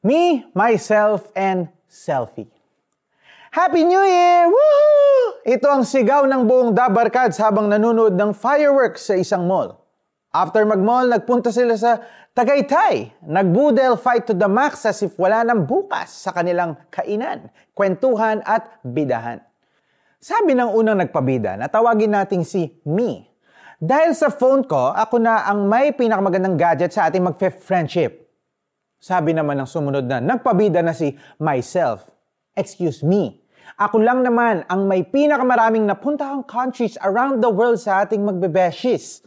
Me, myself, and selfie. Happy New Year! Woohoo! Ito ang sigaw ng buong Dabarkads habang nanonood ng fireworks sa isang mall. After mag-mall, nagpunta sila sa Tagaytay. Nagbudel fight to the max as if wala nang bukas sa kanilang kainan, kwentuhan at bidahan. Sabi ng unang nagpabida na tawagin nating si Me. Dahil sa phone ko, ako na ang may pinakamagandang gadget sa ating mag-friendship. Sabi naman ng sumunod na, nagpabida na si myself. Excuse me. Ako lang naman ang may pinakamaraming napuntahang countries around the world sa ating magbebeshis.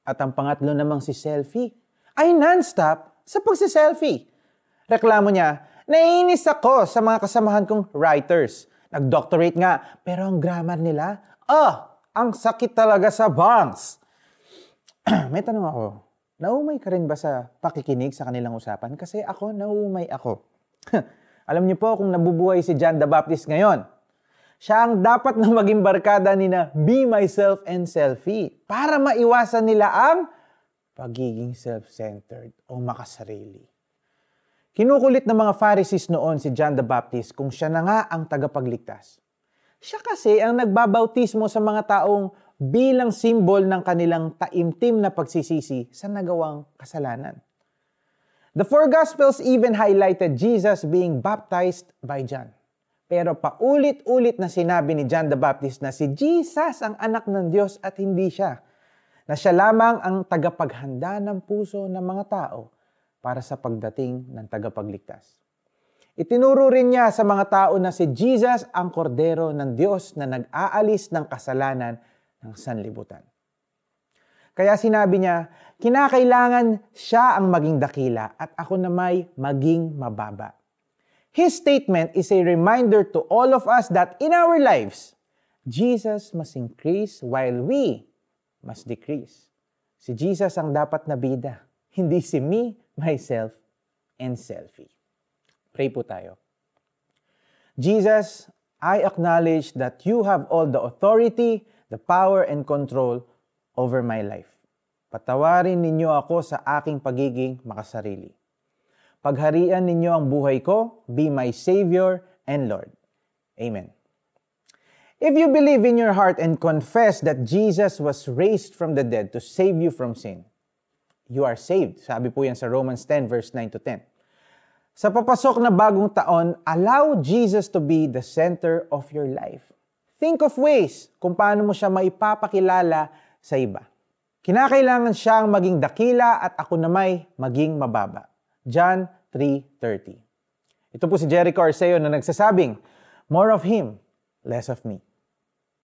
At ang pangatlo namang si selfie ay non-stop sa pagsiselfie. Reklamo niya, naiinis ako sa mga kasamahan kong writers. Nag-doctorate nga, pero ang grammar nila, ah, ang sakit talaga sa bangs. may tanong ako, Naumay ka rin ba sa pakikinig sa kanilang usapan? Kasi ako, naumay ako. Alam niyo po kung nabubuhay si John the Baptist ngayon. Siya ang dapat na maging barkada ni na be myself and selfie para maiwasan nila ang pagiging self-centered o makasarili. Kinukulit ng mga Pharisees noon si John the Baptist kung siya na nga ang tagapagligtas. Siya kasi ang nagbabautismo sa mga taong bilang simbol ng kanilang taimtim na pagsisisi sa nagawang kasalanan. The four Gospels even highlighted Jesus being baptized by John. Pero paulit-ulit na sinabi ni John the Baptist na si Jesus ang anak ng Diyos at hindi siya. Na siya lamang ang tagapaghanda ng puso ng mga tao para sa pagdating ng tagapagligtas. Itinuro rin niya sa mga tao na si Jesus ang kordero ng Diyos na nag-aalis ng kasalanan ng sanlibutan. Kaya sinabi niya, kinakailangan siya ang maging dakila at ako na may maging mababa. His statement is a reminder to all of us that in our lives, Jesus must increase while we must decrease. Si Jesus ang dapat na bida, hindi si me, myself, and selfie. Pray po tayo. Jesus, I acknowledge that you have all the authority the power and control over my life. Patawarin ninyo ako sa aking pagiging makasarili. Pagharian ninyo ang buhay ko, be my Savior and Lord. Amen. If you believe in your heart and confess that Jesus was raised from the dead to save you from sin, you are saved. Sabi po yan sa Romans 10 verse 9 to 10. Sa papasok na bagong taon, allow Jesus to be the center of your life. Think of ways kung paano mo siya maipapakilala sa iba. Kinakailangan siyang maging dakila at ako na may maging mababa. John 3.30 Ito po si Jericho Arceo na nagsasabing, More of Him, less of me.